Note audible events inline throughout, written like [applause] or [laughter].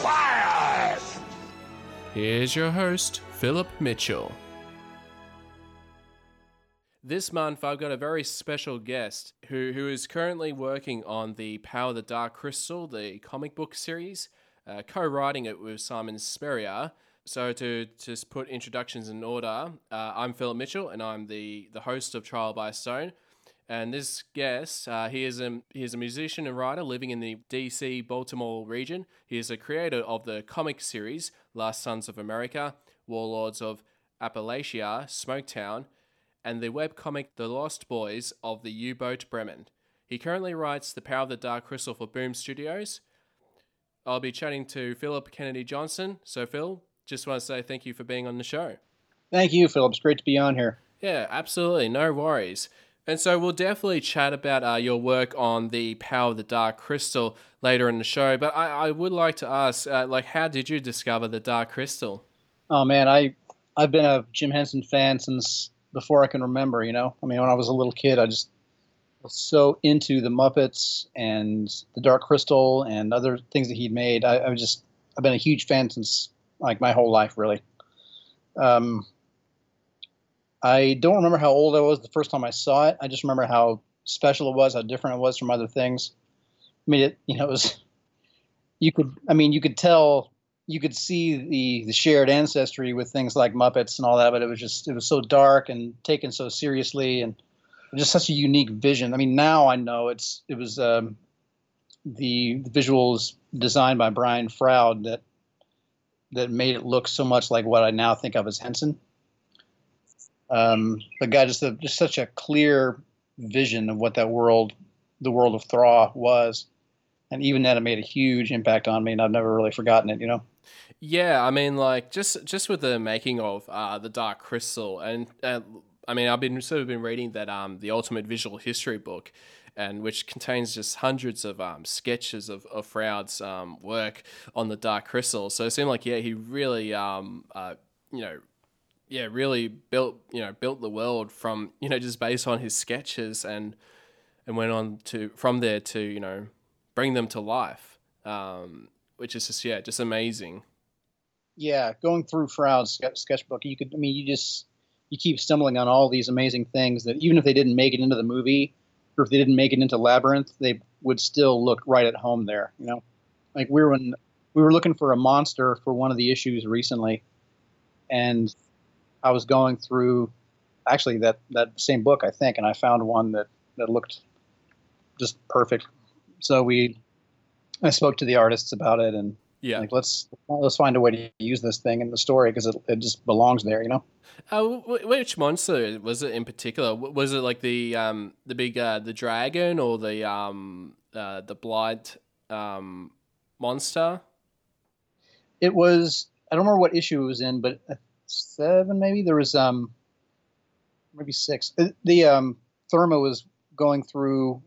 Quiet! Here's your host, Philip Mitchell. This month, I've got a very special guest who, who is currently working on the Power of the Dark Crystal, the comic book series, uh, co writing it with Simon Spurrier. So, to just put introductions in order, uh, I'm Philip Mitchell and I'm the, the host of Trial by Stone. And this guest, uh, he is a he is a musician and writer living in the DC Baltimore region. He is a creator of the comic series Last Sons of America, Warlords of Appalachia, Smoketown, and the webcomic The Lost Boys of the U-Boat Bremen. He currently writes The Power of the Dark Crystal for Boom Studios. I'll be chatting to Philip Kennedy Johnson. So Phil, just want to say thank you for being on the show. Thank you, Philip. It's great to be on here. Yeah, absolutely. No worries. And so we'll definitely chat about uh, your work on the Power of the Dark Crystal later in the show. But I, I would like to ask, uh, like, how did you discover the Dark Crystal? Oh man, I I've been a Jim Henson fan since before I can remember. You know, I mean, when I was a little kid, I just was so into the Muppets and the Dark Crystal and other things that he'd made. I, I was just I've been a huge fan since like my whole life, really. Um, I don't remember how old I was the first time I saw it. I just remember how special it was, how different it was from other things. I mean, it you know it was [laughs] you could I mean you could tell you could see the the shared ancestry with things like Muppets and all that, but it was just it was so dark and taken so seriously and just such a unique vision. I mean, now I know it's it was um, the, the visuals designed by Brian Froud that that made it look so much like what I now think of as Henson. Um, but God, just a, just such a clear vision of what that world, the world of Thra was, and even that it made a huge impact on me, and I've never really forgotten it. You know. Yeah, I mean, like just just with the making of uh, the Dark Crystal, and uh, I mean, I've been sort of been reading that um the Ultimate Visual History book, and which contains just hundreds of um, sketches of, of Froud's um, work on the Dark Crystal. So it seemed like yeah, he really um uh, you know yeah really built you know built the world from you know just based on his sketches and and went on to from there to you know bring them to life, um, which is just yeah just amazing. Yeah, going through Froud's sketchbook, you could I mean you just you keep stumbling on all these amazing things that even if they didn't make it into the movie or if they didn't make it into Labyrinth, they would still look right at home there. You know, like we were in, we were looking for a monster for one of the issues recently, and I was going through actually that that same book I think, and I found one that that looked just perfect. So we, I spoke to the artists about it, and Yeah. like let's let's find a way to use this thing in the story because it, it just belongs there. You know. Uh, which monster was it in particular? Was it like the um the big uh, the dragon or the um uh, the blight um monster? it was I don't remember what issue it was in, but seven maybe there was um maybe six. The um Thurma was going through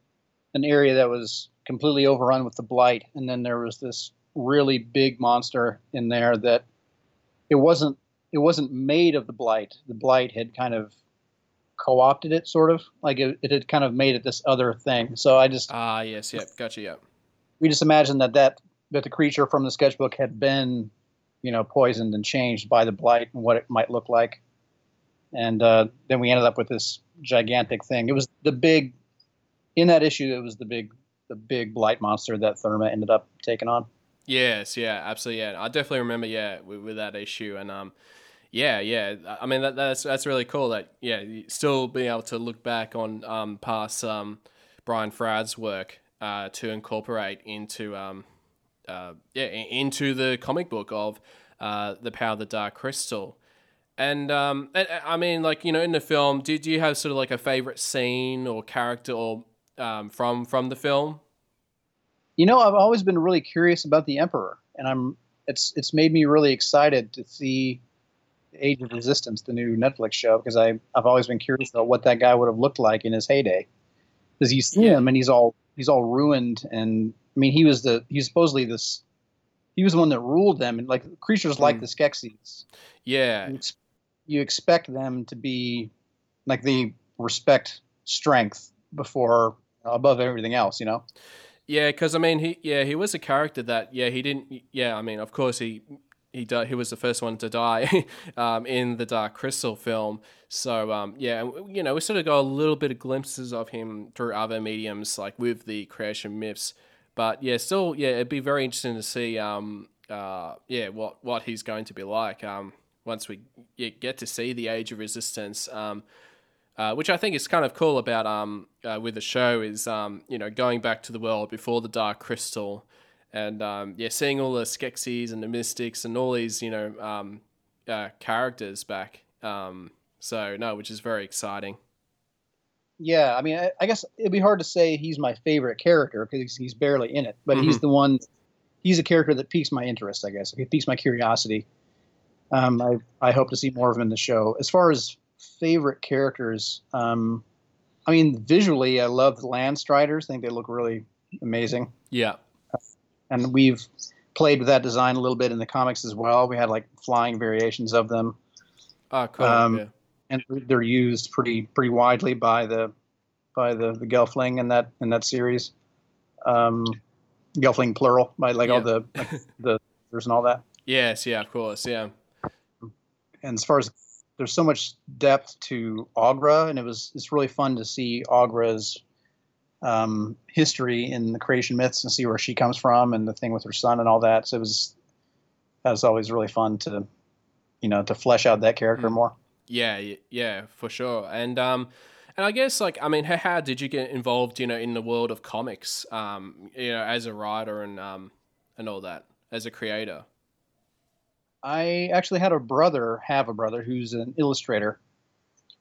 an area that was completely overrun with the blight, and then there was this really big monster in there that it wasn't it wasn't made of the blight. The blight had kind of co-opted it, sort of like it, it had kind of made it this other thing. So I just Ah, yes, yep, gotcha, yep. we just imagined that that that the creature from the sketchbook had been, you know, poisoned and changed by the blight and what it might look like, and uh, then we ended up with this gigantic thing. It was the big, in that issue, it was the big, the big blight monster that Thurma ended up taking on. Yes, yeah, absolutely. Yeah, I definitely remember. Yeah, with, with that issue, and um, yeah, yeah. I mean, that, that's that's really cool. That yeah, still being able to look back on um past um Brian Froud's work uh to incorporate into um uh yeah into the comic book of uh the Power of the Dark Crystal. And um, and, uh, I mean, like you know, in the film, do, do you have sort of like a favorite scene or character or um, from from the film? You know, I've always been really curious about the Emperor, and I'm it's it's made me really excited to see Age of Resistance, the new Netflix show, because I I've always been curious about what that guy would have looked like in his heyday. Because you see Yeah. him and he's all he's all ruined, and I mean he was the he's supposedly this he was the one that ruled them, and like creatures like Mm. the Skeksis, Yeah, you, ex- you expect them to be like they respect strength before above everything else, you know. Yeah, because I mean, he yeah he was a character that yeah he didn't yeah I mean of course he he di- he was the first one to die [laughs] um, in the Dark Crystal film. So um, yeah, you know we sort of got a little bit of glimpses of him through other mediums like with the creation myths. But yeah, still yeah it'd be very interesting to see um uh yeah what what he's going to be like um once we yeah, get to see the Age of Resistance um uh, which I think is kind of cool about um uh, with the show is um you know going back to the world before the Dark Crystal, and um yeah seeing all the Skeksis and the Mystics and all these you know um uh, characters back um so no which is very exciting. Yeah, I mean, I, I guess it'd be hard to say he's my favorite character because he's, barely in it, but he's the one. He's a character that piques my interest. I guess he piques my curiosity. Um, I I hope to see more of him in the show. As far as favorite characters, um, I mean, visually, I love the Landstriders. I think they look really amazing, Yeah, and we've played with that design a little bit in the comics as well. We had like flying variations of them. oh cool. Um, yeah. And they're used pretty pretty widely by the by the the Gelfling in that in that series. Um, Gelfling plural by like all the like, [laughs] the there's and all that. Yes, yeah, of course, yeah, And as far as there's so much depth to Aughra, and it was it's really fun to see Aughra's um, history in the creation myths and see where she comes from and the thing with her son and all that. So it was that was always really fun to you know to flesh out that character Mm. more. Yeah, yeah, for sure. And um, and I guess like I mean, how, how did you get involved? You know, in the world of comics, um, you know, as a writer and um, and all that, as a creator. I actually had a brother, have a brother who's an illustrator,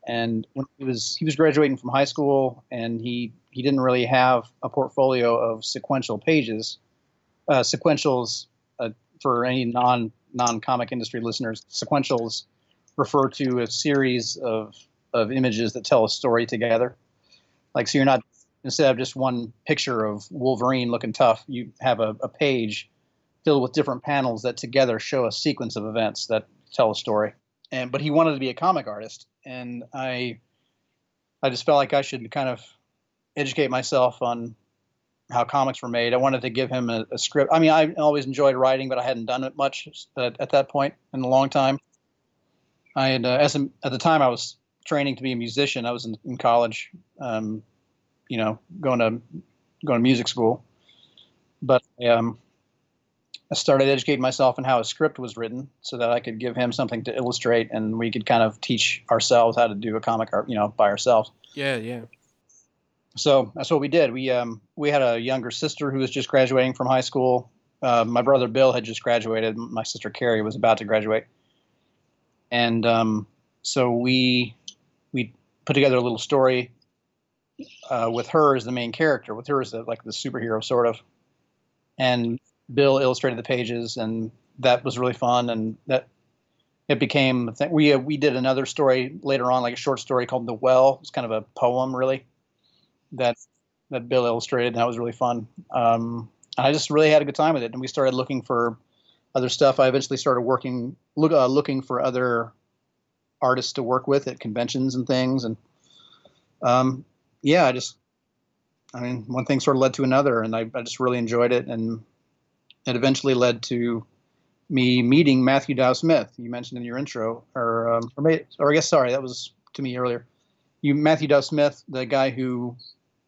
and when he was he was graduating from high school, and he he didn't really have a portfolio of sequential pages. Uh, sequentials uh, for any non non comic industry listeners, sequentials refer to a series of of images that tell a story together. Like so, you're not instead of just one picture of Wolverine looking tough, you have a, a page filled with different panels that together show a sequence of events that tell a story. And but he wanted to be a comic artist, and I I just felt like I should kind of educate myself on how comics were made. I wanted to give him a, a script. I mean, I always enjoyed writing, but I hadn't done it much at, at that point in a long time. I had, uh, as a, at the time, I was training to be a musician. I was in, in college, um, you know, going to going to music school. But um, I started educating myself on how a script was written, so that I could give him something to illustrate, and we could kind of teach ourselves how to do a comic art, you know, by ourselves. Yeah, yeah. So that's what we did. We um, we had a younger sister who was just graduating from high school. Uh, my brother Bill had just graduated. My sister Carrie was about to graduate, and um, so we we put together a little story uh, with her as the main character, with her as the, like the superhero sort of. And Bill illustrated the pages, and that was really fun. And that it became a thing. we uh, we did another story later on, like a short story called The Well. It's kind of a poem, really that that Bill illustrated. And that was really fun. Um, and I just really had a good time with it. And we started looking for other stuff. I eventually started working look uh, looking for other artists to work with at conventions and things. And um, yeah, I just I mean one thing sort of led to another, and I, I just really enjoyed it. And it eventually led to me meeting Matthew Dow Smith. You mentioned in your intro, or um, or, may, or I guess sorry, that was to me earlier. You Matthew Dow Smith, the guy who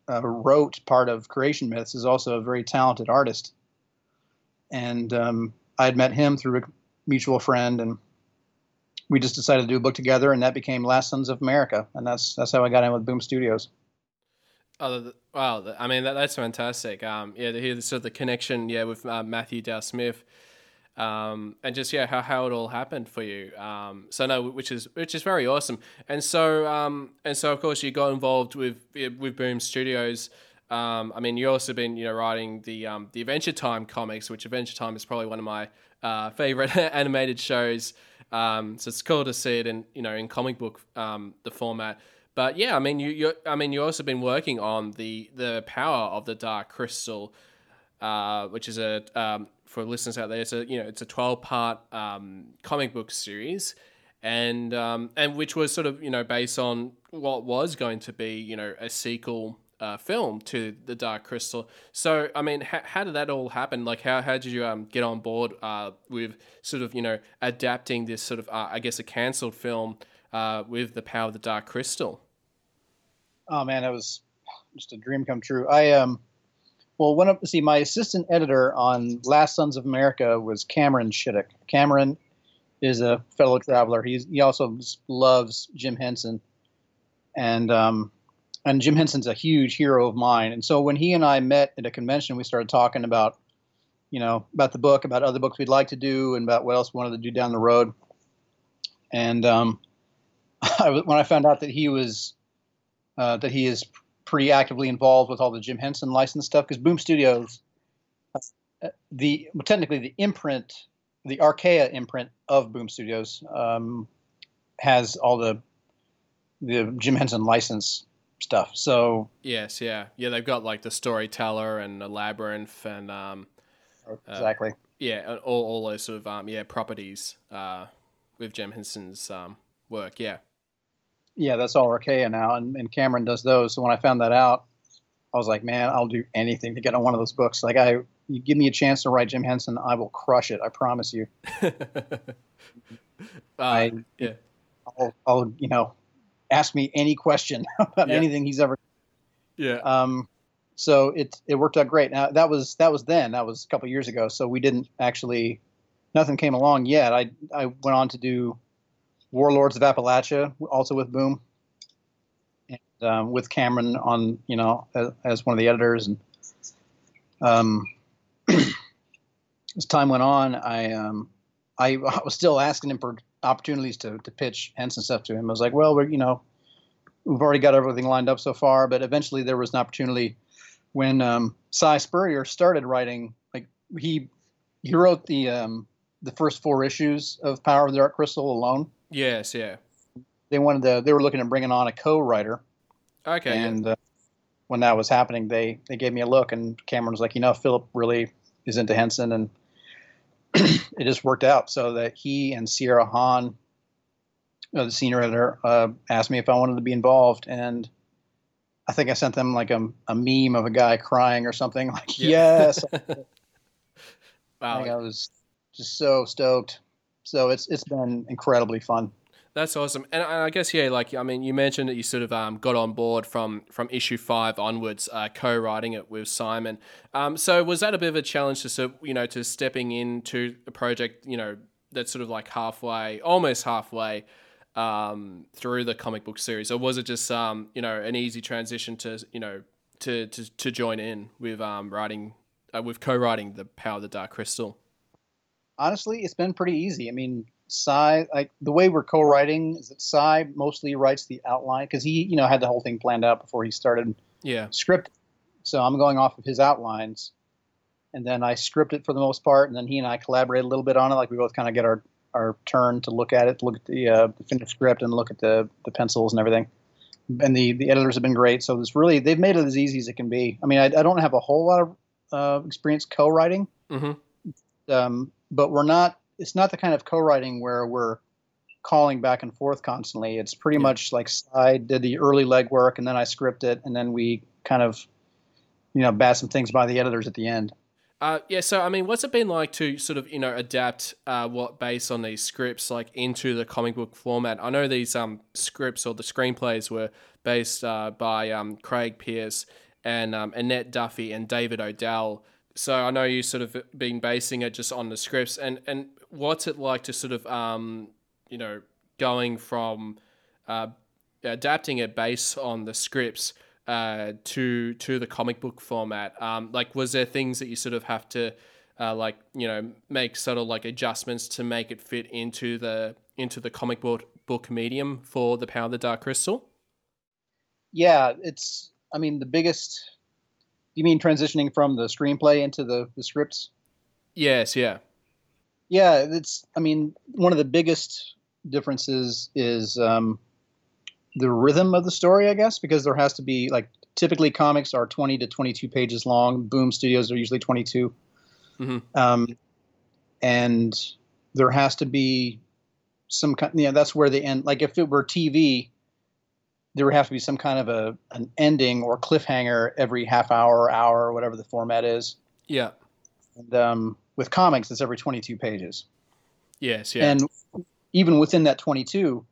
uh, wrote part of Creation Myths, is also a very talented artist. And um, I had met him through a mutual friend, and we just decided to do a book together, and that became Last Sons of America, and that's that's how I got in with Boom Studios. Oh, wow! I mean, that, that's fantastic. Um, yeah, the, so the connection, yeah, with uh, Matthew Dow Smith, um, and just yeah, how, how it all happened for you. Um, so no, which is which is very awesome. And so um, and so of course you got involved with with Boom Studios. Um, I mean, you've also been you know writing the um, the Adventure Time comics, which Adventure Time is probably one of my uh, favorite [laughs] animated shows. Um, so it's cool to see it in you know in comic book um, the format. But yeah, I mean you you I mean you also been working on the the power of the Dark Crystal, uh, which is a um, for listeners out there, it's a you know it's a twelve part um, comic book series, and um, and which was sort of you know based on what was going to be you know a sequel uh, film to the Dark Crystal. So, I mean, how, how did that all happen? Like, how, how did you um, get on board uh, with sort of, you know, adapting this sort of, uh, I guess, a cancelled film uh, with the power of the Dark Crystal? Oh man, it was just a dream come true. I um, well, one of see my assistant editor on Last Sons of America was Cameron Chittock. Cameron is a fellow traveler. He's he also loves Jim Henson, and um, and Jim Henson's a huge hero of mine. And so when he and I met at a convention, we started talking about, you know, about the book, about other books we'd like to do, and about what else we wanted to do down the road. And um, [laughs] I, when I found out that he was, uh, that he is pretty actively involved with all the Jim Henson license stuff, because Boom Studios, uh, the well, technically the imprint, the Archaia imprint of Boom Studios, um, has all the the Jim Henson license stuff. So yes, yeah, yeah, they've got like the storyteller and the labyrinth and um, exactly, uh, yeah, all all those sort of um, yeah properties uh, with Jim Henson's um, work, yeah. Yeah, that's all Archaia now, and, and Cameron does those. So when I found that out, I was like, man, I'll do anything to get on one of those books. Like I, you give me a chance to write Jim Henson, I will crush it. I promise you. [laughs] uh, I, yeah. I'll, I'll, you know, ask me any question [laughs] about yeah. anything he's ever. Yeah. Um, so it it worked out great. Now that was that was then that was a couple years ago. So we didn't actually, nothing came along yet. I I went on to do Warlords of Appalachia, also with Boom, and um, with Cameron on you know as, as, one of the editors. And um, [clears throat] as time went on, I um, I, [laughs] I was still asking him for opportunities to to pitch Henson stuff to him. I was like, well, we're you know, we've already got everything lined up so far, but eventually there was an opportunity when um, Si Spurrier started writing. Like he he wrote the um, the first four issues of Power of the Dark Crystal alone. Yes, yeah. They wanted to. They were looking at bringing on a co-writer. Okay. And yeah. uh, when that was happening, they they gave me a look, and Cameron was like, you know, Philip really is into Henson, and [clears throat] it just worked out so that he and Sierra Hahn, uh, the senior editor, uh, asked me if I wanted to be involved, and I think I sent them like a, a meme of a guy crying or something [laughs] like yeah. yes. [laughs] wow, I, I was just so stoked. So it's it's been incredibly fun. That's awesome, and I guess yeah, like I mean, you mentioned that you sort of um, got on board from from issue five onwards, uh, co-writing it with Simon. Um, so was that a bit of a challenge to sort you know to stepping into a project you know that's sort of like halfway, almost halfway um, through the comic book series, or was it just um, you know an easy transition to you know to to, to join in with um, writing uh, with co-writing the Power of the Dark Crystal? Honestly, it's been pretty easy. I mean, Si, like the way we're co-writing is that Si mostly writes the outline because he, you know, had the whole thing planned out before he started yeah. script. So I'm going off of his outlines, and then I script it for the most part, and then he and I collaborate a little bit on it. Like we both kind of get our our turn to look at it, look at the, uh, the finished script, and look at the the pencils and everything. And the the editors have been great. So it's really they've made it as easy as it can be. I mean, I, I don't have a whole lot of uh, experience co-writing, mm-hmm. um, but we're not it's not the kind of co-writing where we're calling back and forth constantly. It's pretty yeah. much like I did the early legwork and then I script it and then we kind of, you know, bat some things by the editors at the end. Uh, yeah, so I mean, what's it been like to sort of you know adapt uh, what based on these scripts like into the comic book format? I know these um, scripts or the screenplays were based uh, by um, Craig Pearce and um, Annette Duffy and David Odell. So I know you sort of been basing it just on the scripts, and and what's it like to sort of um, you know going from uh, adapting it based on the scripts uh, to to the comic book format? Um, like, was there things that you sort of have to uh, like you know make sort of like adjustments to make it fit into the into the comic book book medium for the Power of the Dark Crystal? Yeah, it's. I mean, the biggest You mean transitioning from the screenplay into the the scripts? Yes, yeah. Yeah, it's. I mean, one of the biggest differences is um, the rhythm of the story, I guess, because there has to be like typically comics are 20 to 22 pages long. Boom Studios are usually 22. Mhm. Um, and there has to be some kind. Yeah, that's where the end. Like if it were TV, there would have to be some kind of a an ending or cliffhanger every half hour, or hour, or whatever the format is. Yeah. And um, with comics, it's every 22 pages. Yes, yeah. And even within that 22,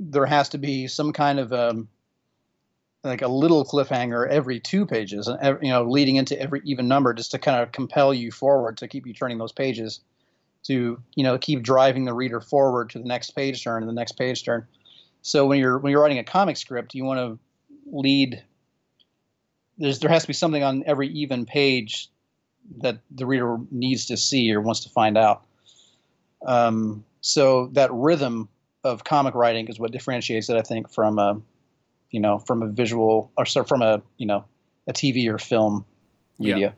there has to be some kind of um, like a little cliffhanger every two pages, and you know, leading into every even number, just to kind of compel you forward to keep you turning those pages, to you know, keep driving the reader forward to the next page turn and the next page turn. So when you're when you're writing a comic script, you want to lead. There's there has to be something on every even page that the reader needs to see or wants to find out. Um, so that rhythm of comic writing is what differentiates it, I think, from a, you know, from a visual or sorry, from a you know, a TV or film media. Yeah. media.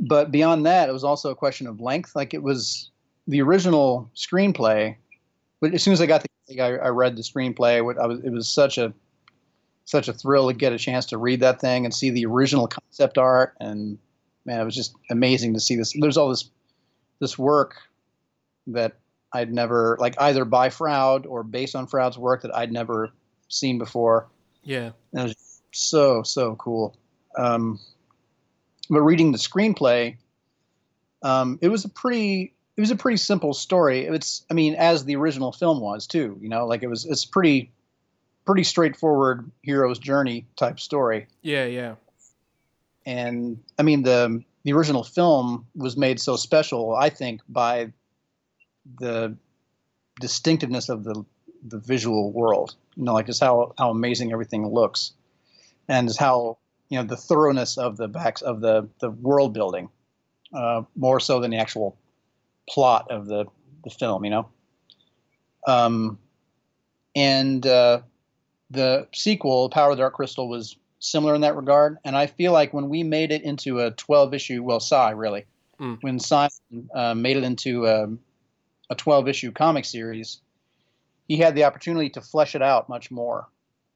But beyond that, it was also a question of length. Like it was the original screenplay. But as soon as I got the, I, I read the screenplay. what I was, it was such a, such a thrill to get a chance to read that thing and see the original concept art. And man, it was just amazing to see this. There's all this, this work that I'd never like either by Froud or based on Froud's work that I'd never seen before. yeah. And it was so so cool. Um, but reading the screenplay, um, it was a pretty it was a pretty simple story. It's I mean as the original film was too. You know, like it was it's pretty pretty straightforward hero's journey type story. Yeah, yeah. And I mean the the original film was made so special, I think, by the distinctiveness of the the visual world. You know, like just how how amazing everything looks, and just how you know the thoroughness of the backs of the the world building, uh, more so than the actual plot of the the film. You know, um, and uh, the sequel, Power of the Dark Crystal, was similar in that regard. And I feel like when we made it into a 12 issue, well, Si really, Mm. when Simon uh, made it into um, a 12 issue comic series, he had the opportunity to flesh it out much more.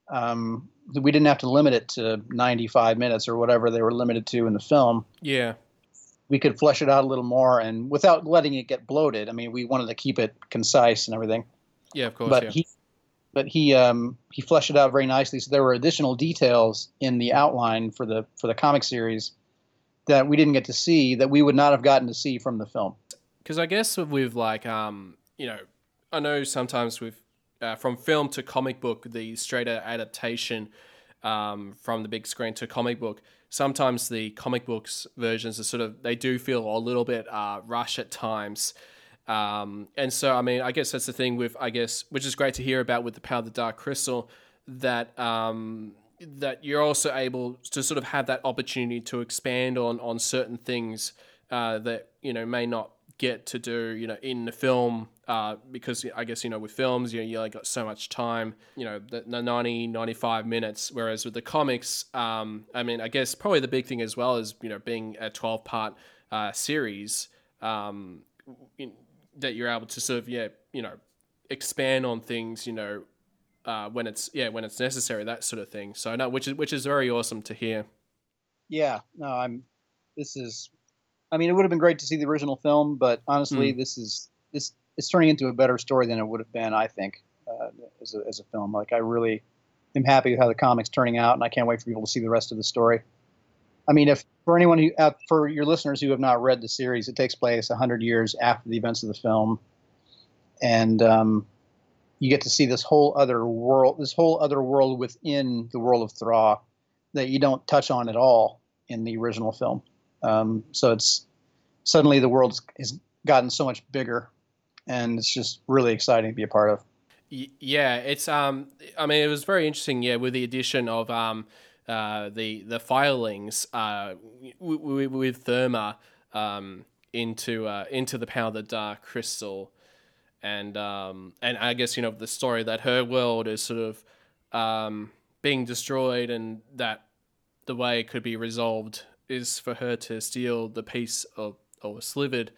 Um, we didn't have to limit it to 95 minutes or whatever they were limited to in the film. Yeah. We could flesh it out a little more and without letting it get bloated. I mean, we wanted to keep it concise and everything Yeah, of course, but yeah. he but he um, he fleshed it out very nicely. So there were additional details in the outline for the for the comic series that we didn't get to see that we would not have gotten to see from the film. because I guess with like um you know I know sometimes with uh, from film to comic book the straighter adaptation um, from the big screen to comic book sometimes the comic books versions are sort of they do feel a little bit uh, rush at times. Um, and so I mean I guess that's the thing with I guess which is great to hear about with the power of the dark crystal that um, that you're also able to sort of have that opportunity to expand on on certain things uh, that you know may not get to do you know in the film uh, because I guess you know with films you know, you only got so much time you know the, the 90 95 minutes whereas with the comics um, I mean I guess probably the big thing as well is you know being a 12 part uh, series um, in, that you're able to sort of yeah you know expand on things you know uh, when it's yeah when it's necessary that sort of thing so no which is which is very awesome to hear Yeah, no, I'm. This is. I mean, it would have been great to see the original film, but honestly, this is this it's turning into a better story than it would have been. I think uh, as a as a film. Like I really am happy with how the comics turning out, and I can't wait for people to see the rest of the story. I mean, if for anyone who uh, for your listeners who have not read the series, it takes place hundred years after the events of the film, and um, you get to see this whole other world, this whole other world within the world of Thra that you don't touch on at all in the original film. Um, so it's suddenly the world has gotten so much bigger, and it's just really exciting to be a part of. Yeah, it's um. I mean, it was very interesting. Yeah, with the addition of um, uh, the the Firelings uh, w- w- with Thurma um into uh into the power of the dark crystal, and um and I guess you know the story that her world is sort of um being destroyed and that the way it could be resolved is for her to steal the piece of or slivered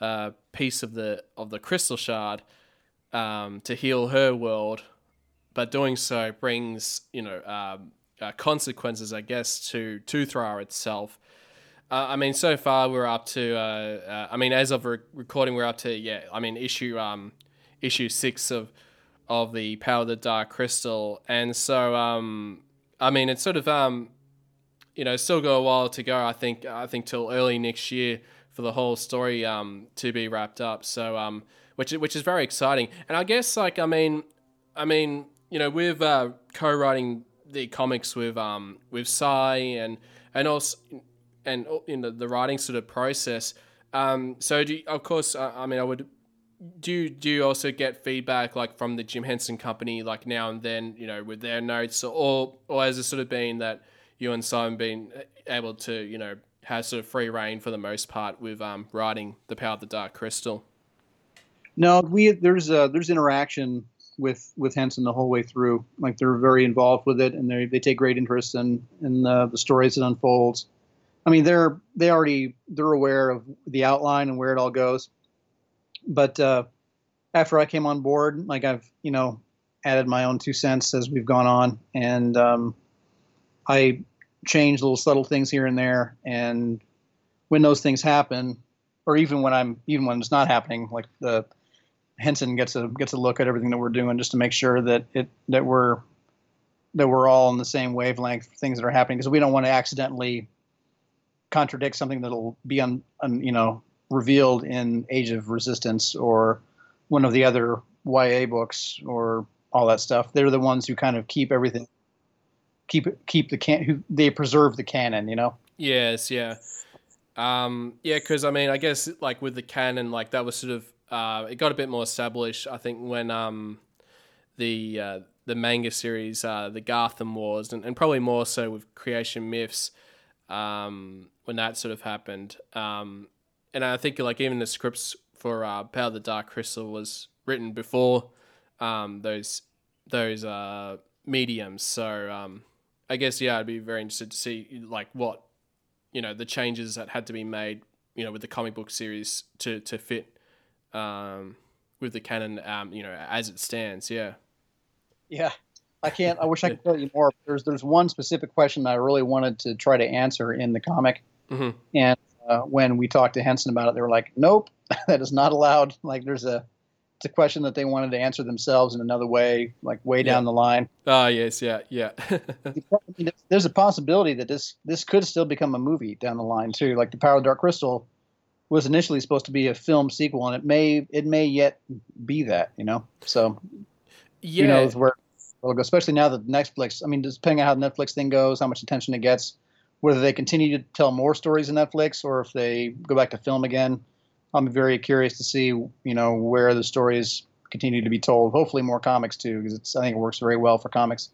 uh, piece of the of the crystal shard um, to heal her world, but doing so brings you know um, uh, consequences, I guess, to to itself. Uh, I mean, so far we're up to. Uh, uh, I mean, as of re- recording, we're up to yeah. I mean, issue um, issue six of of the Power of the Dark Crystal, and so um, I mean, it's sort of um, you know, still got a while to go. I think I think till early next year for the whole story um to be wrapped up. So um, which which is very exciting, and I guess like I mean, I mean, you know, with uh, co-writing the comics with um with Si and and also and in the, the writing sort of process. Um, so do you, of course, uh, I mean, I would do. You, do you also get feedback like from the Jim Henson Company, like now and then, you know, with their notes, or or has it sort of been that you and Simon been able to, you know, have sort of free reign for the most part with um, writing the Power of the Dark Crystal? No, we there's uh, there's interaction with with Henson the whole way through. Like they're very involved with it, and they they take great interest in in the, the stories that unfolds. I mean, they're they already they're aware of the outline and where it all goes. But uh, after I came on board, like I've you know added my own two cents as we've gone on, and um, I changed little subtle things here and there. And when those things happen, or even when I'm even when it's not happening, like the Henson gets a gets a look at everything that we're doing just to make sure that it that we're that we're all in the same wavelength things that are happening because we don't want to accidentally contradict something that'll be un, you know revealed in Age of Resistance or one of the other YA books or all that stuff. They're the ones who kind of keep everything keep keep the can who they preserve the canon, you know. Yes, yeah. Um, yeah, because I mean, I guess like with the canon, like that was sort of uh, it got a bit more established. I think when um, the uh, the manga series, uh, the Garthim Wars, and, and probably more so with Creation Myths, um, when that sort of happened. Um, and I think like even the scripts for uh, Power of the Dark Crystal was written before um, those those uh, mediums. So um, I guess yeah, I'd be very interested to see like what you know the changes that had to be made, you know, with the comic book series to to fit um, with the canon, um, you know, as it stands. Yeah. Yeah. I can't. I wish I could [laughs] tell you more. There's there's one specific question that I really wanted to try to answer in the comic, mm-hmm. and uh, when we talked to Henson about it, they were like, "Nope, [laughs] that is not allowed." Like there's a it's a question that they wanted to answer themselves in another way, like way down the line. Ah, uh, yes, yeah, yeah. [laughs] there's a possibility that this this could still become a movie down the line too. Like the Power of Dark Crystal was initially supposed to be a film sequel, and it may it may yet be that. You know, so yeah. who knows where it'll go. Especially now that Netflix. I mean, depending on how the Netflix thing goes, how much attention it gets, whether they continue to tell more stories in Netflix or if they go back to film again. I'm very curious to see, you know, where the stories continue to be told. Hopefully, more comics too, because it's I think it works very well for comics.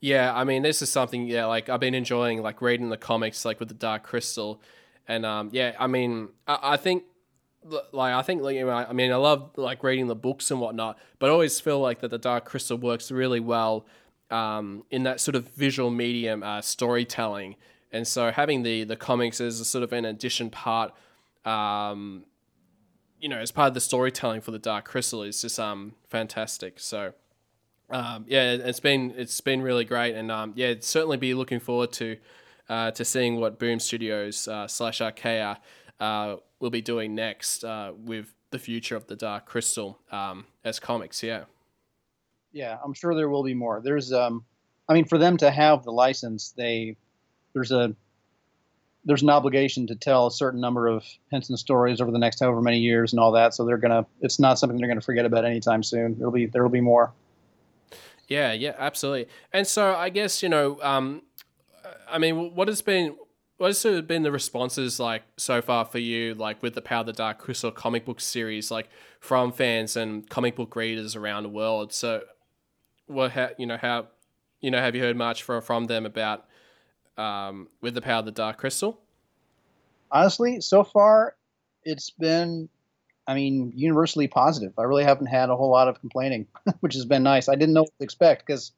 Yeah, I mean, this is something. Yeah, like I've been enjoying like reading the comics, like with the Dark Crystal, and um, yeah, I mean, I, I think like I think like, I mean I love like reading the books and whatnot, but I always feel like that the Dark Crystal works really well um, in that sort of visual medium uh, storytelling, and so having the the comics as a sort of an addition part, um, you know, as part of the storytelling for the Dark Crystal is just um fantastic. So. Um, yeah, it's been it's been really great, and um, yeah, certainly be looking forward to uh, to seeing what Boom Studios uh, slash Archaia uh, will be doing next uh, with the future of the Dark Crystal um, as comics. Yeah. Yeah, I'm sure there will be more. There's, um, I mean, for them to have the license, they there's a there's an obligation to tell a certain number of Henson stories over the next however many years and all that. So they're gonna, it's not something they're gonna forget about anytime soon. There'll be there will be more. Yeah, yeah, absolutely. And so I guess you know, um, I mean, what has been what has been the responses like so far for you, like with the Power of the Dark Crystal comic book series, like from fans and comic book readers around the world? So, what ha- you know how you know have you heard much from from them about um, with the Power of the Dark Crystal? Honestly, so far it's been, I mean, universally positive. I really haven't had a whole lot of complaining, [laughs] which has been nice. I didn't know what to expect because,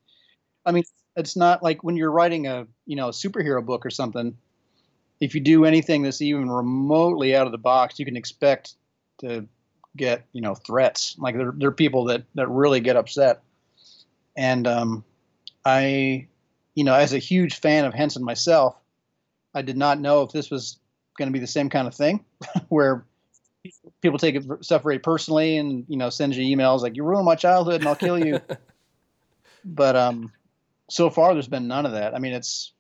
I mean, it's not like when you're writing a you know a superhero book or something. If you do anything that's even remotely out of the box, you can expect to get you know threats. Like there, there are people that that really get upset, and um, I, you know, as a huge fan of Henson myself, I did not know if this was going to be the same kind of thing, [laughs] where people take it, stuff very personally and you know send you emails like you ruined my childhood and I'll kill you. [laughs] but um, so far there's been none of that. I mean, it's,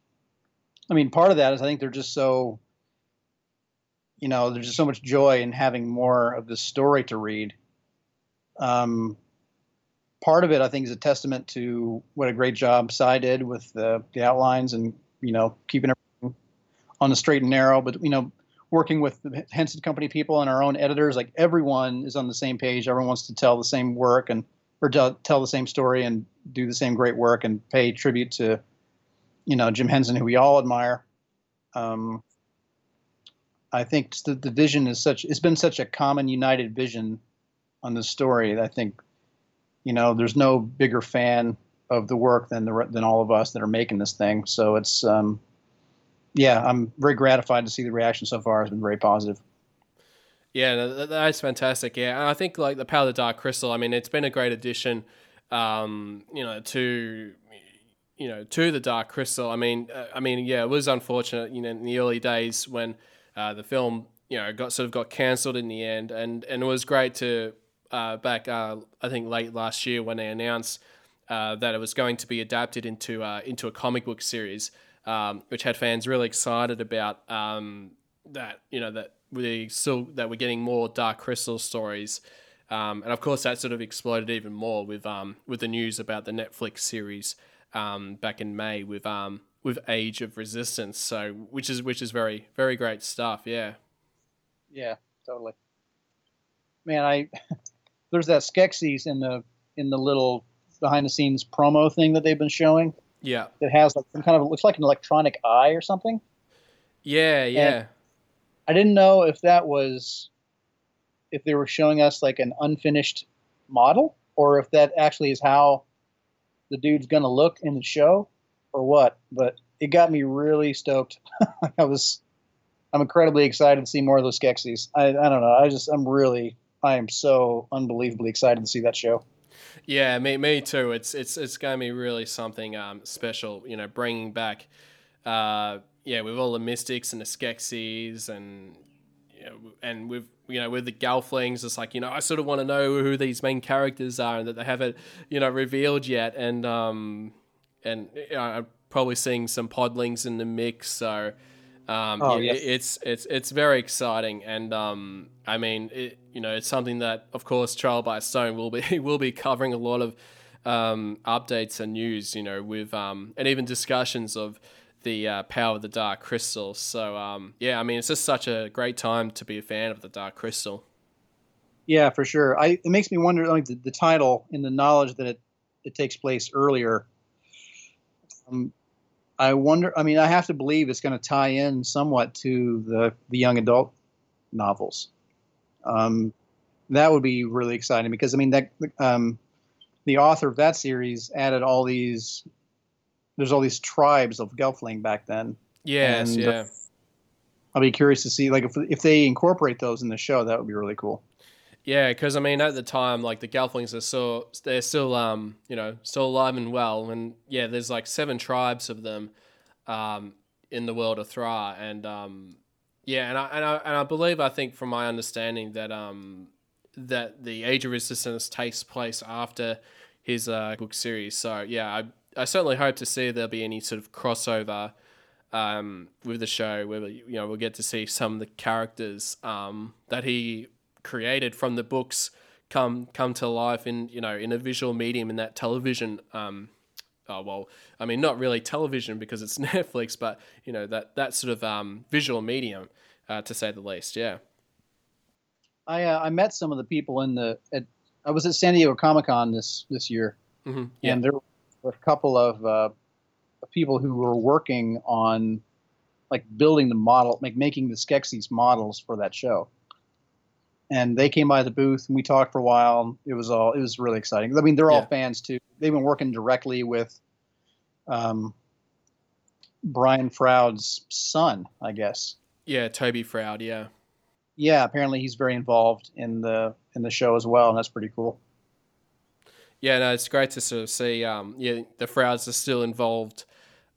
I mean, part of that is I think they're just so, you know, there's just so much joy in having more of the story to read. Um, part of it I think is a testament to what a great job Si did with the, the outlines and you know keeping everything on the straight and narrow. But you know, working with the Henson Company people and our own editors, like everyone is on the same page. Everyone wants to tell the same work and or tell, tell the same story and do the same great work and pay tribute to, you know, Jim Henson, who we all admire. Um, I think the, the vision is such, it's been such a common, united vision on this story. I think, you know, there's no bigger fan of the work than the, than all of us that are making this thing. So it's, um, yeah, I'm very gratified to see the reaction so far has been very positive. Yeah, that's fantastic. Yeah, and I think like the Power of the Dark Crystal. I mean, it's been a great addition, um, you know, to you know to the Dark Crystal. I mean, uh, I mean, yeah, it was unfortunate, you know, in the early days when uh, the film, you know, got sort of got cancelled in the end, and and it was great to uh, back, uh, I think late last year when they announced uh, that it was going to be adapted into uh, into a comic book series, um, which had fans really excited about um, that, you know, that we still that we're getting more Dark Crystal stories, um, and of course that sort of exploded even more with um, with the news about the Netflix series um, back in May with um, with Age of Resistance. So which is which is very very great stuff. Yeah. Yeah, totally. Man, I [laughs] there's that Skeksis in the in the little behind the scenes promo thing that they've been showing. Yeah. That has like some kind of looks like an electronic eye or something. Yeah, yeah. And I didn't know if that was if they were showing us like an unfinished model or if that actually is how the dude's going to look in the show or what. But it got me really stoked. [laughs] I was I'm incredibly excited to see more of those Skeksis. I, I don't know. I just I'm really I am so unbelievably excited to see that show. Yeah, me me too. It's it's it's going to be really something um, special. You know, bringing back uh, yeah, with all the mystics and the Skeksis and you know, and with you know with the Gelflings, it's like you know I sort of want to know who these main characters are and that they haven't you know revealed yet, and um and you know, I'm probably seeing some Podlings in the mix, so. Um, oh, yeah, it's it's it's very exciting, and um, I mean, it, you know, it's something that, of course, Trial by Stone will be [laughs] will be covering a lot of um, updates and news, you know, with um, and even discussions of the uh, power of the Dark Crystal. So um, yeah, I mean, it's just such a great time to be a fan of the Dark Crystal. Yeah, for sure. I, it makes me wonder, like the, the title and the knowledge that it, it takes place earlier. Um, I wonder. I mean, I have to believe it's going to tie in somewhat to the the young adult novels. Um, that would be really exciting because I mean that um, the author of that series added all these there's all these tribes of Gelfling back then. Yes, and, uh, yeah. Uh, I'll be curious to see like if if they incorporate those in the show, that would be really cool. Yeah, because I mean, at the time, like the Gelflings are still they're still um you know still alive and well, and yeah, there's like seven tribes of them, um in the world of Thra, and um yeah, and I and I and I believe I think from my understanding that um that the Age of Resistance takes place after his uh, book series. So yeah, I I certainly hope to see there'll be any sort of crossover um, with the show where you know we'll get to see some of the characters um, that he created from the books come come to life in you know in a visual medium in that television. Um, oh well, I mean not really television because it's [laughs] Netflix, but you know that that sort of um, visual medium uh, to say the least. Yeah. I uh, I met some of the people in the at, I was at San Diego Comic Con this this year, mm-hmm. yeah. and there were a couple of uh, people who were working on like building the model, like making the Skeksis models for that show. And they came by the booth and we talked for a while. It was all it was really exciting. I mean, they're all fans too. They've been working directly with um, Brian Froud's son, I guess. Yeah, Toby Froud. Yeah. Yeah, apparently he's very involved in the in the show as well, and that's pretty cool. Yeah, no, it's great to sort of see. Um, yeah, the Frouds are still involved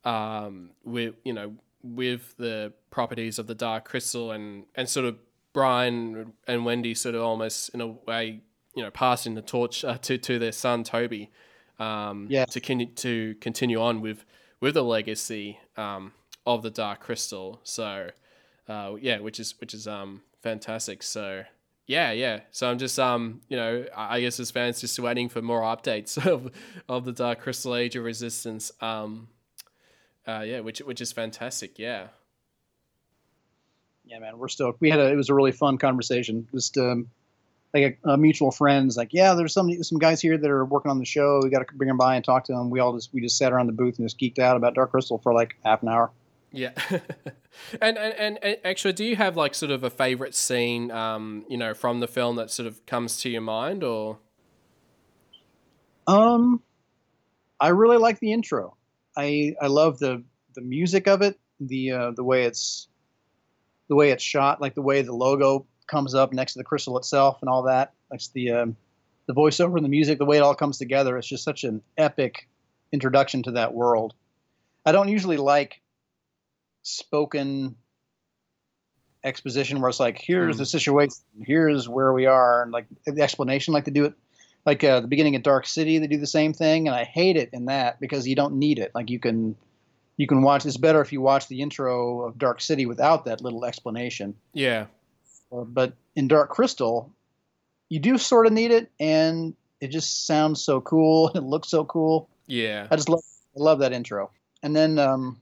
um, with you know with the properties of the Dark Crystal, and and sort of Brian and Wendy sort of almost in a way you know passing the torch uh, to to their son Toby. Um, Yeah. To con- to continue on with with the legacy um, of the Dark Crystal. So uh, yeah, which is which is um fantastic. So yeah, yeah. So I'm just um you know I guess as fans just waiting for more updates [laughs] of of the Dark Crystal Age of Resistance. Um, uh, yeah, which which is fantastic. Yeah. Yeah, man, we're stoked. We had a it was a really fun conversation. Just um, like a, a mutual friends, like, yeah, there's some some guys here that are working on the show. We got to bring them by and talk to them. We all just we just sat around the booth and just geeked out about Dark Crystal for like half an hour. Yeah, [laughs] and, and and and actually, do you have like sort of a favorite scene, um, you know, from the film that sort of comes to your mind, or Um, I really like the intro. I I love the the music of it, the uh, the way it's the way it's shot, like the way the logo comes up next to the crystal itself and all that. Like the um, the voiceover and the music, the way it all comes together. It's just such an epic introduction to that world. I don't usually like spoken exposition where it's like, here's the situation, here's where we are, and like the explanation, like they do it like uh, the beginning of Dark City, they do the same thing, and I hate it in that because you don't need it. Like you can, you can watch. It's better if you watch the intro of Dark City without that little explanation. yeah, Uh, but in Dark Crystal, you do sort of need it, and it just sounds so cool. [laughs] It looks so cool. yeah, I just love, I love that intro. And then, um,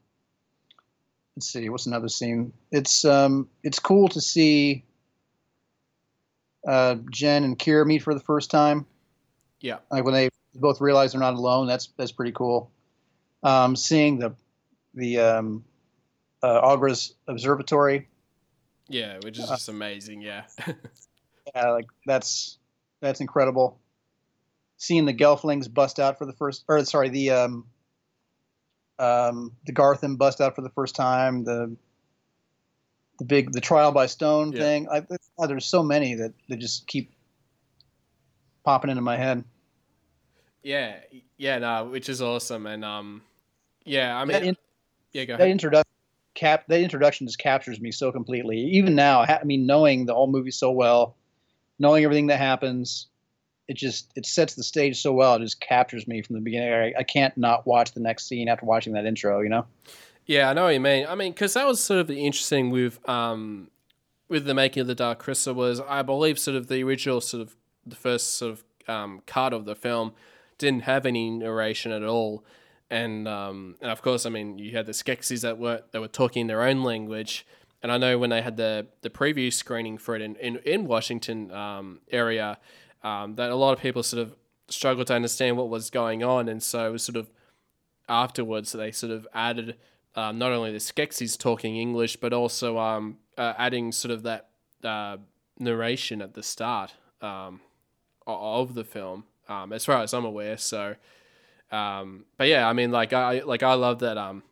let's see, what's another scene? It's um, it's cool to see uh, Jen and Kira meet for the first time yeah, like when they both realize they're not alone. That's that's pretty cool. Um, seeing the the um, uh, Aughra's observatory, yeah, which is just amazing. Yeah, [laughs] yeah, like that's that's incredible. Seeing the Gelflings bust out for the first, or sorry, the um, um, the Garthim bust out for the first time. The the big the trial by stone Yeah. thing. I, oh, there's so many that that just keep popping into my head. yeah, yeah. No, which is awesome, and um, yeah. I mean, yeah, go that introduction cap that introduction just captures me so completely. Even now i mean knowing the whole movie so well knowing everything that happens it just it sets the stage so well it just captures me from the beginning. I, I can't not watch the next scene after watching that intro you know? Yeah, I know what you mean. I mean, because that was sort of the interesting with um, with the making of the Dark Crystal was, I believe, sort of the original sort of the first sort of um, cut of the film didn't have any narration at all, and um, and of course, I mean, you had the Skeksis that were that were talking their own language, and I know when they had the the preview screening for it in in, in Washington um, area, um, that a lot of people sort of struggled to understand what was going on, and so it was sort of afterwards they sort of added um, not only the Skeksis talking English, but also um, uh, adding sort of that uh, narration at the start um, of the film, um, as far as I'm aware. So, um, but yeah, I mean, like I like I love that um,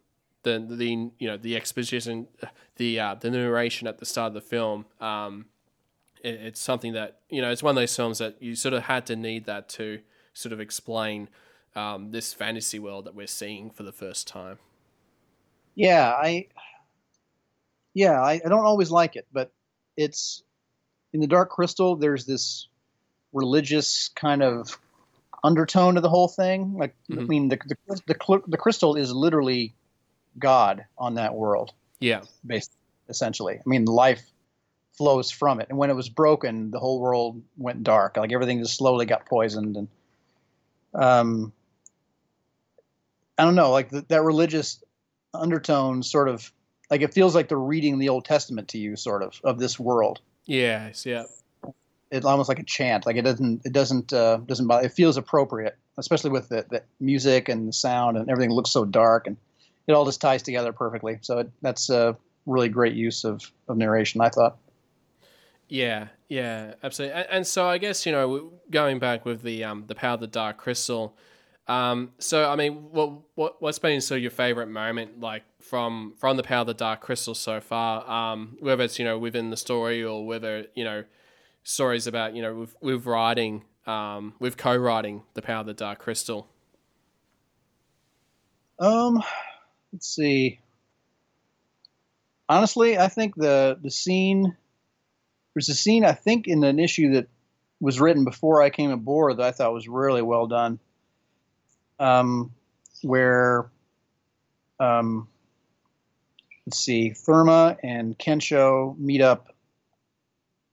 the the you know the exposition, the uh, the narration at the start of the film. Um, it, it's something that you know it's one of those films that you sort of had to need that to sort of explain um, this fantasy world that we're seeing for the first time. yeah i yeah I, I don't always like it but it's in the dark crystal there's this religious kind of undertone to the whole thing like i Mhm. mean the, the, the, the crystal is literally god on that world Yeah, based essentially. I mean, life flows from it, and when it was broken, the whole world went dark. Like everything just slowly got poisoned, and um, I don't know, like th- that religious undertone, sort of like it feels like they're reading the Old Testament to you, sort of of this world. yes, yeah, It's almost like a chant. Like it doesn't, it doesn't, uh, doesn't bother. It feels appropriate, especially with the, the music and the sound and everything looks so dark, and it all just ties together perfectly. So it, that's a really great use of of narration, I thought. yeah, yeah, absolutely. And, and so I guess you know, going back with the um, the power of the Dark Crystal, Um, so I mean, what what what's been sort of your favorite moment, like from from the power of the Dark Crystal so far? Um, whether it's you know within the story or whether you know stories about you know with with writing, um, with co-writing the power of the Dark Crystal. Um, let's see. Honestly, I think the the scene there's a scene I think in an issue that was written before I came aboard that I thought was really well done. Um, where um, let's see, Thurma and Kensho meet up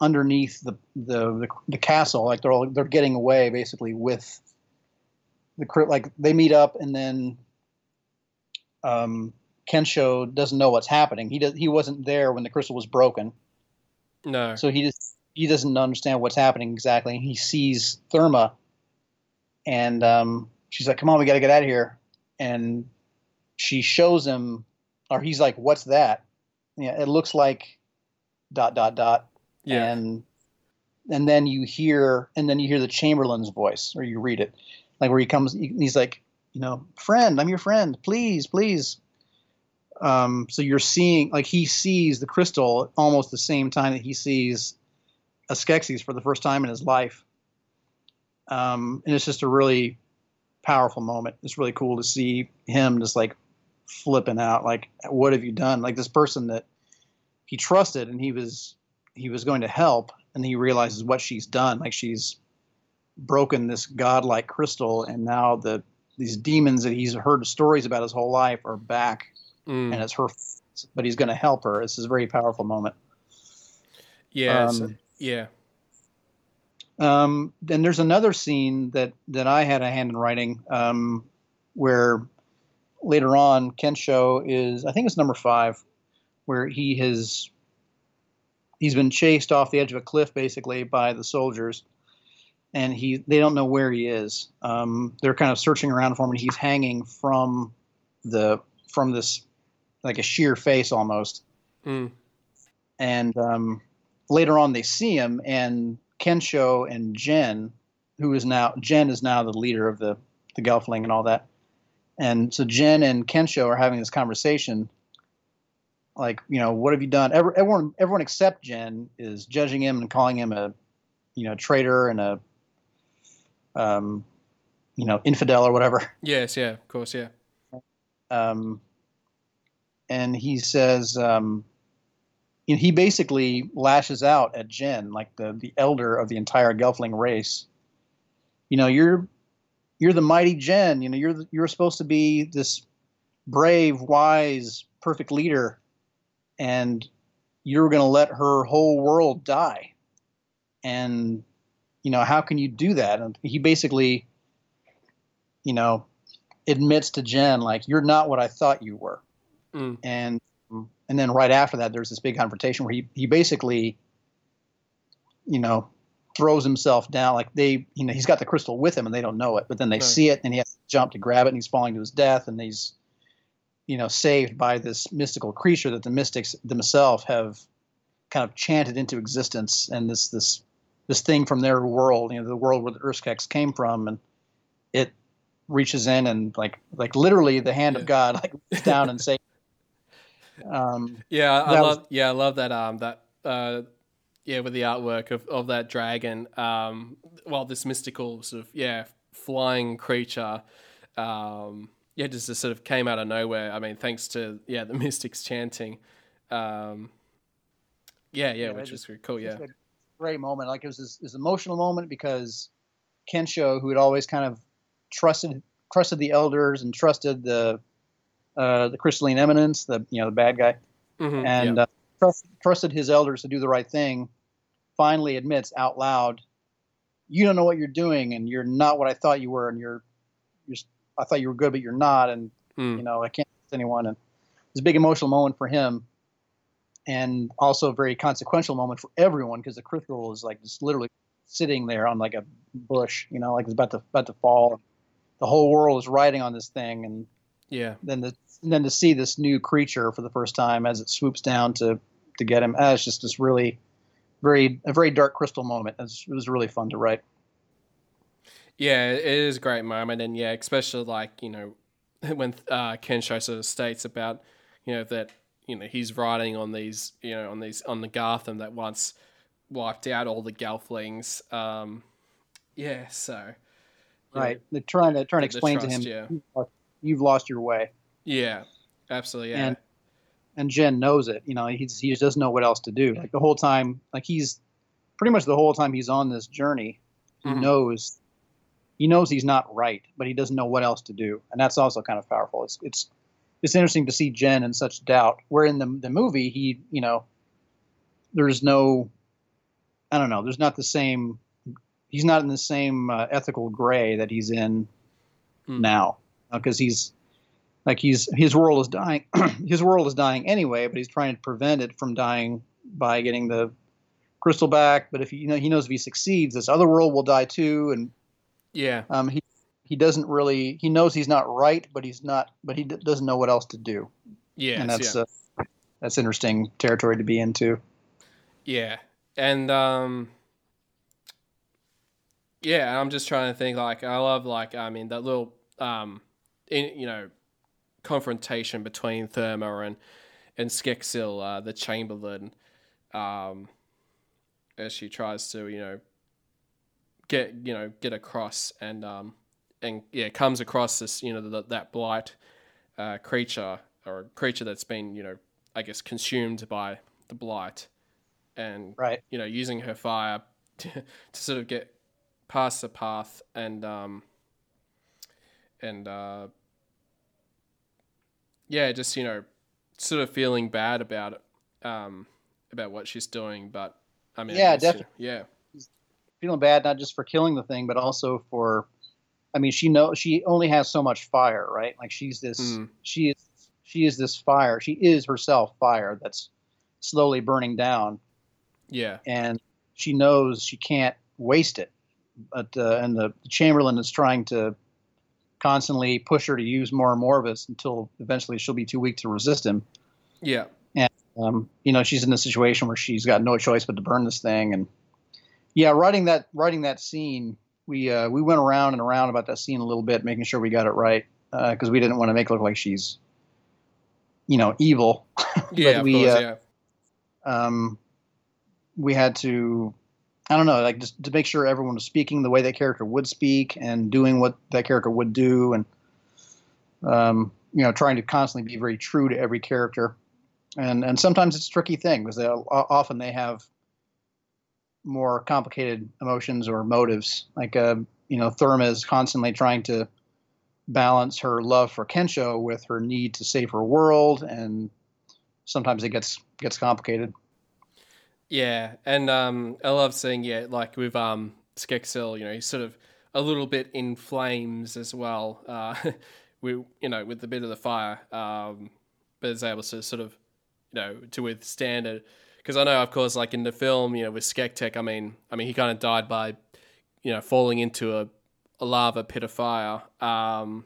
underneath the, the the, the, castle, like they're all, they're getting away basically with the like they meet up and then um, Kensho doesn't know what's happening. He does he wasn't there when the crystal was broken. No. So he just he doesn't understand what's happening exactly. He sees Thurma, and um, she's like, "Come on, we got to get out of here." And she shows him, or he's like, "What's that?" Yeah, it looks like dot dot dot. Yeah. And and then you hear and then you hear the Chamberlain's voice, or you read it, like where he comes. He's like, you know, friend, I'm your friend. Please, please. Um, so you're seeing, like, he sees the crystal almost the same time that he sees Skeksis for the first time in his life. Um, and it's just a really powerful moment. It's really cool to see him just like flipping out, like, what have you done? Like this person that he trusted and he was he was going to help, and he realizes what she's done. Like she's broken this godlike crystal, and now the these demons that he's heard stories about his whole life are back, Mm. and it's her. But he's going to help her. This is a very powerful moment. Yeah. Um, yeah. Um, then there's another scene that that I had a hand in writing, um, where later on Kensho is, I think it's number five, where he has he's been chased off the edge of a cliff basically by the soldiers, and he they don't know where he is. Um, they're kind of searching around for him, and he's hanging from the from this like a sheer face almost Mm. and um, later on they see him and Kensho and Jen, who is now Jen is now the leader of the the Gelfling and all that, and so Jen and Kensho are having this conversation. Like you know, what have you done? Every, everyone, everyone except Jen is judging him and calling him a, you know, traitor and a, um, you know, infidel or whatever. [laughs] Yes. Yeah. Of course. Yeah. um, and he says, um, you know, he basically lashes out at Jen, like the the elder of the entire Gelfling race. You know, you're you're the mighty Jen. You know, you're the, you're supposed to be this brave, wise, perfect leader, and you're going to let her whole world die. And you know, how can you do that? And he basically, you know, admits to Jen like you're not what I thought you were. Mm. And and then right after that there's this big confrontation where he he basically you know throws himself down like they you know he's got the crystal with him and they don't know it but then they Right. see it and he has to jump to grab it and he's falling to his death and he's you know saved by this mystical creature that the mystics themselves have kind of chanted into existence and this this this thing from their world you know the world where the Urskeks came from and it reaches in and like like literally the hand of God like reaches down and [laughs] saves um Yeah, I That was- love. Yeah, I love that. Um, that. Uh, yeah, with the artwork of, of that dragon. Um, well, this mystical sort of yeah flying creature. Um, yeah, just, just sort of came out of nowhere. I mean, thanks to yeah the [laughs] mystics chanting. Um, yeah, yeah, Yeah, which was cool. Yeah, a great moment. Like it was this, this emotional moment because Kensho, who had always kind of trusted trusted the elders and trusted the uh, the crystalline eminence, the you know the bad guy, Mhm, and yeah. uh, trust, trusted his elders to do the right thing, finally admits out loud, "You don't know what you're doing, and you're not what I thought you were, and you're I thought you were good, but you're not, and Mm. you know I can't trust anyone." And it's a big emotional moment for him, and also a very consequential moment for everyone because the crystal is like just literally sitting there on like a bush, you know, like it's about to about to fall. The whole world is riding on this thing, and yeah, then the and then to see this new creature for the first time as it swoops down to to get him, uh, it's just this really very a very dark crystal moment. It was, it was really fun to write. Yeah, it is a great moment, and yeah, especially like you know [laughs] when uh, Kensho sort of states about you know that you know he's riding on these you know on these on the Garthim that once wiped out all the Gelflings. Um, yeah, so Right. know, They're trying to trying to explain to him yeah. "You've lost- your way. yeah, absolutely, yeah, And- and Jen knows it. You know, he's he just doesn't know what else to do. Like the whole time, like he's pretty much the whole time he's on this journey, he Mhm. knows he knows he's not right, but he doesn't know what else to do, and that's also kind of powerful. It's it's it's interesting to see Jen in such doubt. Where in the the movie, he you know, there's no, I don't know, there's not the same. He's not in the same uh, ethical gray that he's in Hmm. now, because he's like he's his world is dying [clears throat] his world is dying anyway but he's trying to prevent it from dying by getting the crystal back but if he, you know he knows if he succeeds this other world will die too and yeah, um, he he doesn't really he knows he's not right but he's not but he d- doesn't know what else to do yes, and that's yeah. uh, that's interesting territory to be into Yeah, and um, yeah, I'm just trying to think. Like, I love like I mean that little um, in you know, confrontation between Thurma and and Skeksil, uh, the Chamberlain, um, as she tries to you know get you know get across and um and yeah comes across this you know the, that blight uh, creature or creature that's been you know I guess consumed by the blight and right you know, using her fire [laughs] to, to sort of get past the path and um and uh yeah, just you know, sort of feeling bad about it, um about what she's doing, but I mean, Yeah, definitely. yeah, feeling bad not just for killing the thing but also for i mean she knows she only has so much fire right? Like she's this Mm. she is she is this fire. She is herself fire that's slowly burning down. Yeah, and she knows she can't waste it. But uh, and the, chamberlain is trying to constantly push her to use more and more of it until eventually she'll be too weak to resist him. Yeah, um, you know she's in a situation where she's got no choice but to burn this thing and yeah writing that writing that scene we uh, we went around and around about that scene a little bit making sure we got it right because we didn't want to make it look like she's you know evil. [laughs] Yeah, of we, course, uh, yeah, um, we had to I don't know like just to make sure everyone was speaking the way that character would speak and doing what that character would do and um, you know trying to constantly be very true to every character. And and sometimes it's a tricky thing because they, often they have more complicated emotions or motives like uh, you know Thurma is constantly trying to balance her love for Kensho with her need to save her world and sometimes it gets gets complicated yeah, and um, I love seeing yeah, like with um Skeksil, you know, he's sort of a little bit in flames as well. Uh, [laughs] we you know with the bit of the fire, um, but is able to sort of you know to withstand it. Because I know, of course, like in the film, you know, with Skektek, I mean, I mean, he kind of died by, you know, falling into a, a lava pit of fire. Um,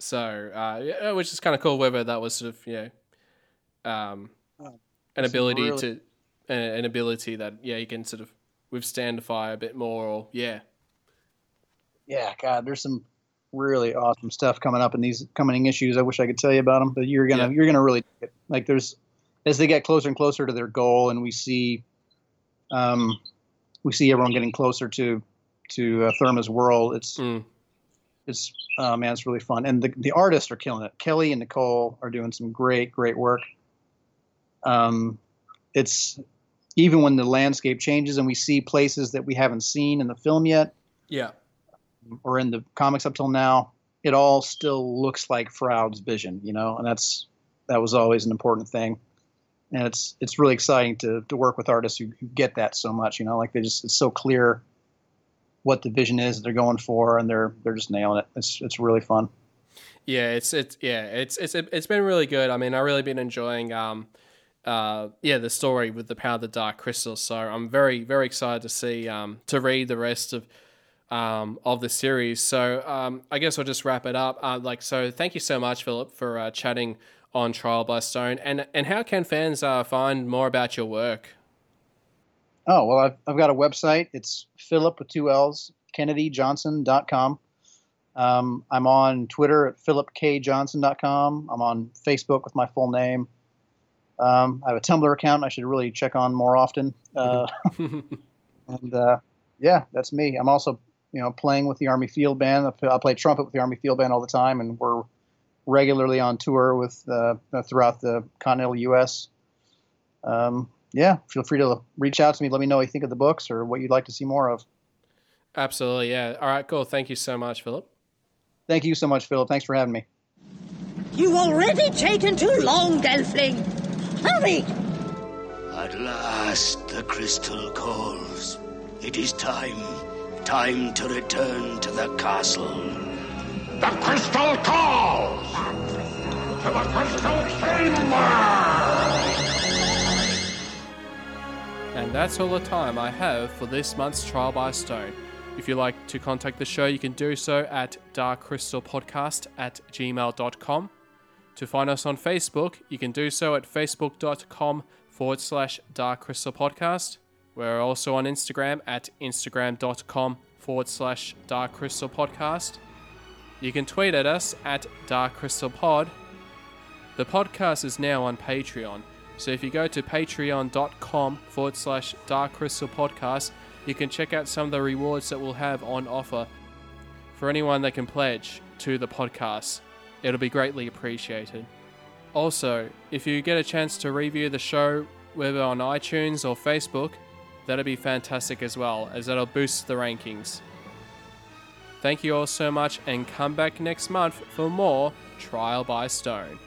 so, uh, yeah, which is kind of cool. Whether that was sort of, you know, um, an ability really- to, uh, an ability that, yeah, you can sort of withstand the fire a bit more, or yeah, yeah god there's some really awesome stuff coming up in these coming issues i wish i could tell you about them but you're gonna Yeah. you're gonna really like there's as they get closer and closer to their goal and we see um we see everyone getting closer to to uh, Thurma's world it's Mm. it's uh, man it's really fun. And the, the artists are killing it. Kelly and nicole are doing some great great work. Um it's even when the landscape changes and we see places that we haven't seen in the film yet yeah, or in the comics up till now, it all still looks like Froud's vision, you know, and that's that was always an important thing. And it's it's really exciting to to work with artists who, who get that so much, you know, like they just it's so clear what the vision is that they're going for, and they're they're just nailing it. It's it's really fun. Yeah, it's it's yeah, it's it's it's been really good. I mean, I really been enjoying um uh yeah, the story with the power of the dark crystal. So I'm very very excited to see um to read the rest of um of the series. So um I guess I'll just wrap it up. Uh, like so thank you so much Philip for uh, chatting on Trial by Stone. And and how can fans uh find more about your work? Oh well, I've I've got a website. It's Philip with two L's philipkennedyjohnson.com. Um, I'm on Twitter at philipkjohnson.com. I'm on Facebook with my full name. Um, I have a Tumblr account I should really check on more often. Uh, [laughs] and uh, yeah, that's me. I'm also, you know, playing with the Army Field Band. I play trumpet with the Army Field Band all the time, and we're regularly on tour with uh, throughout the continental U.S. Um, yeah, feel free to reach out to me. Let me know what you think of the books or what you'd like to see more of. Absolutely, yeah. All right, cool. Thank you so much, Philip. Thank you so much, Philip. Thanks for having me. You've already taken too long, Gelfling. Hurry! At last, the crystal calls. It is time. Time to return to the castle. The that's all the time I have for this month's Trial by Stone. If you'd like to contact the show, you can do so at darkcrystalpodcast at gmail.com. To find us on Facebook, you can do so at facebook.com forward slash darkcrystalpodcast. We're also on Instagram at instagram.com forward slash darkcrystalpodcast. You can tweet at us at darkcrystalpod. The podcast is now on Patreon, so if you go to patreon.com forward slash darkcrystalpodcast, you can check out some of the rewards that we'll have on offer for anyone that can pledge to the podcast. It'll be greatly appreciated. Also, if you get a chance to review the show, whether on iTunes or Facebook, that'd be fantastic as well, as that'll boost the rankings. Thank you all so much, and come back next month for more Trial by Stone.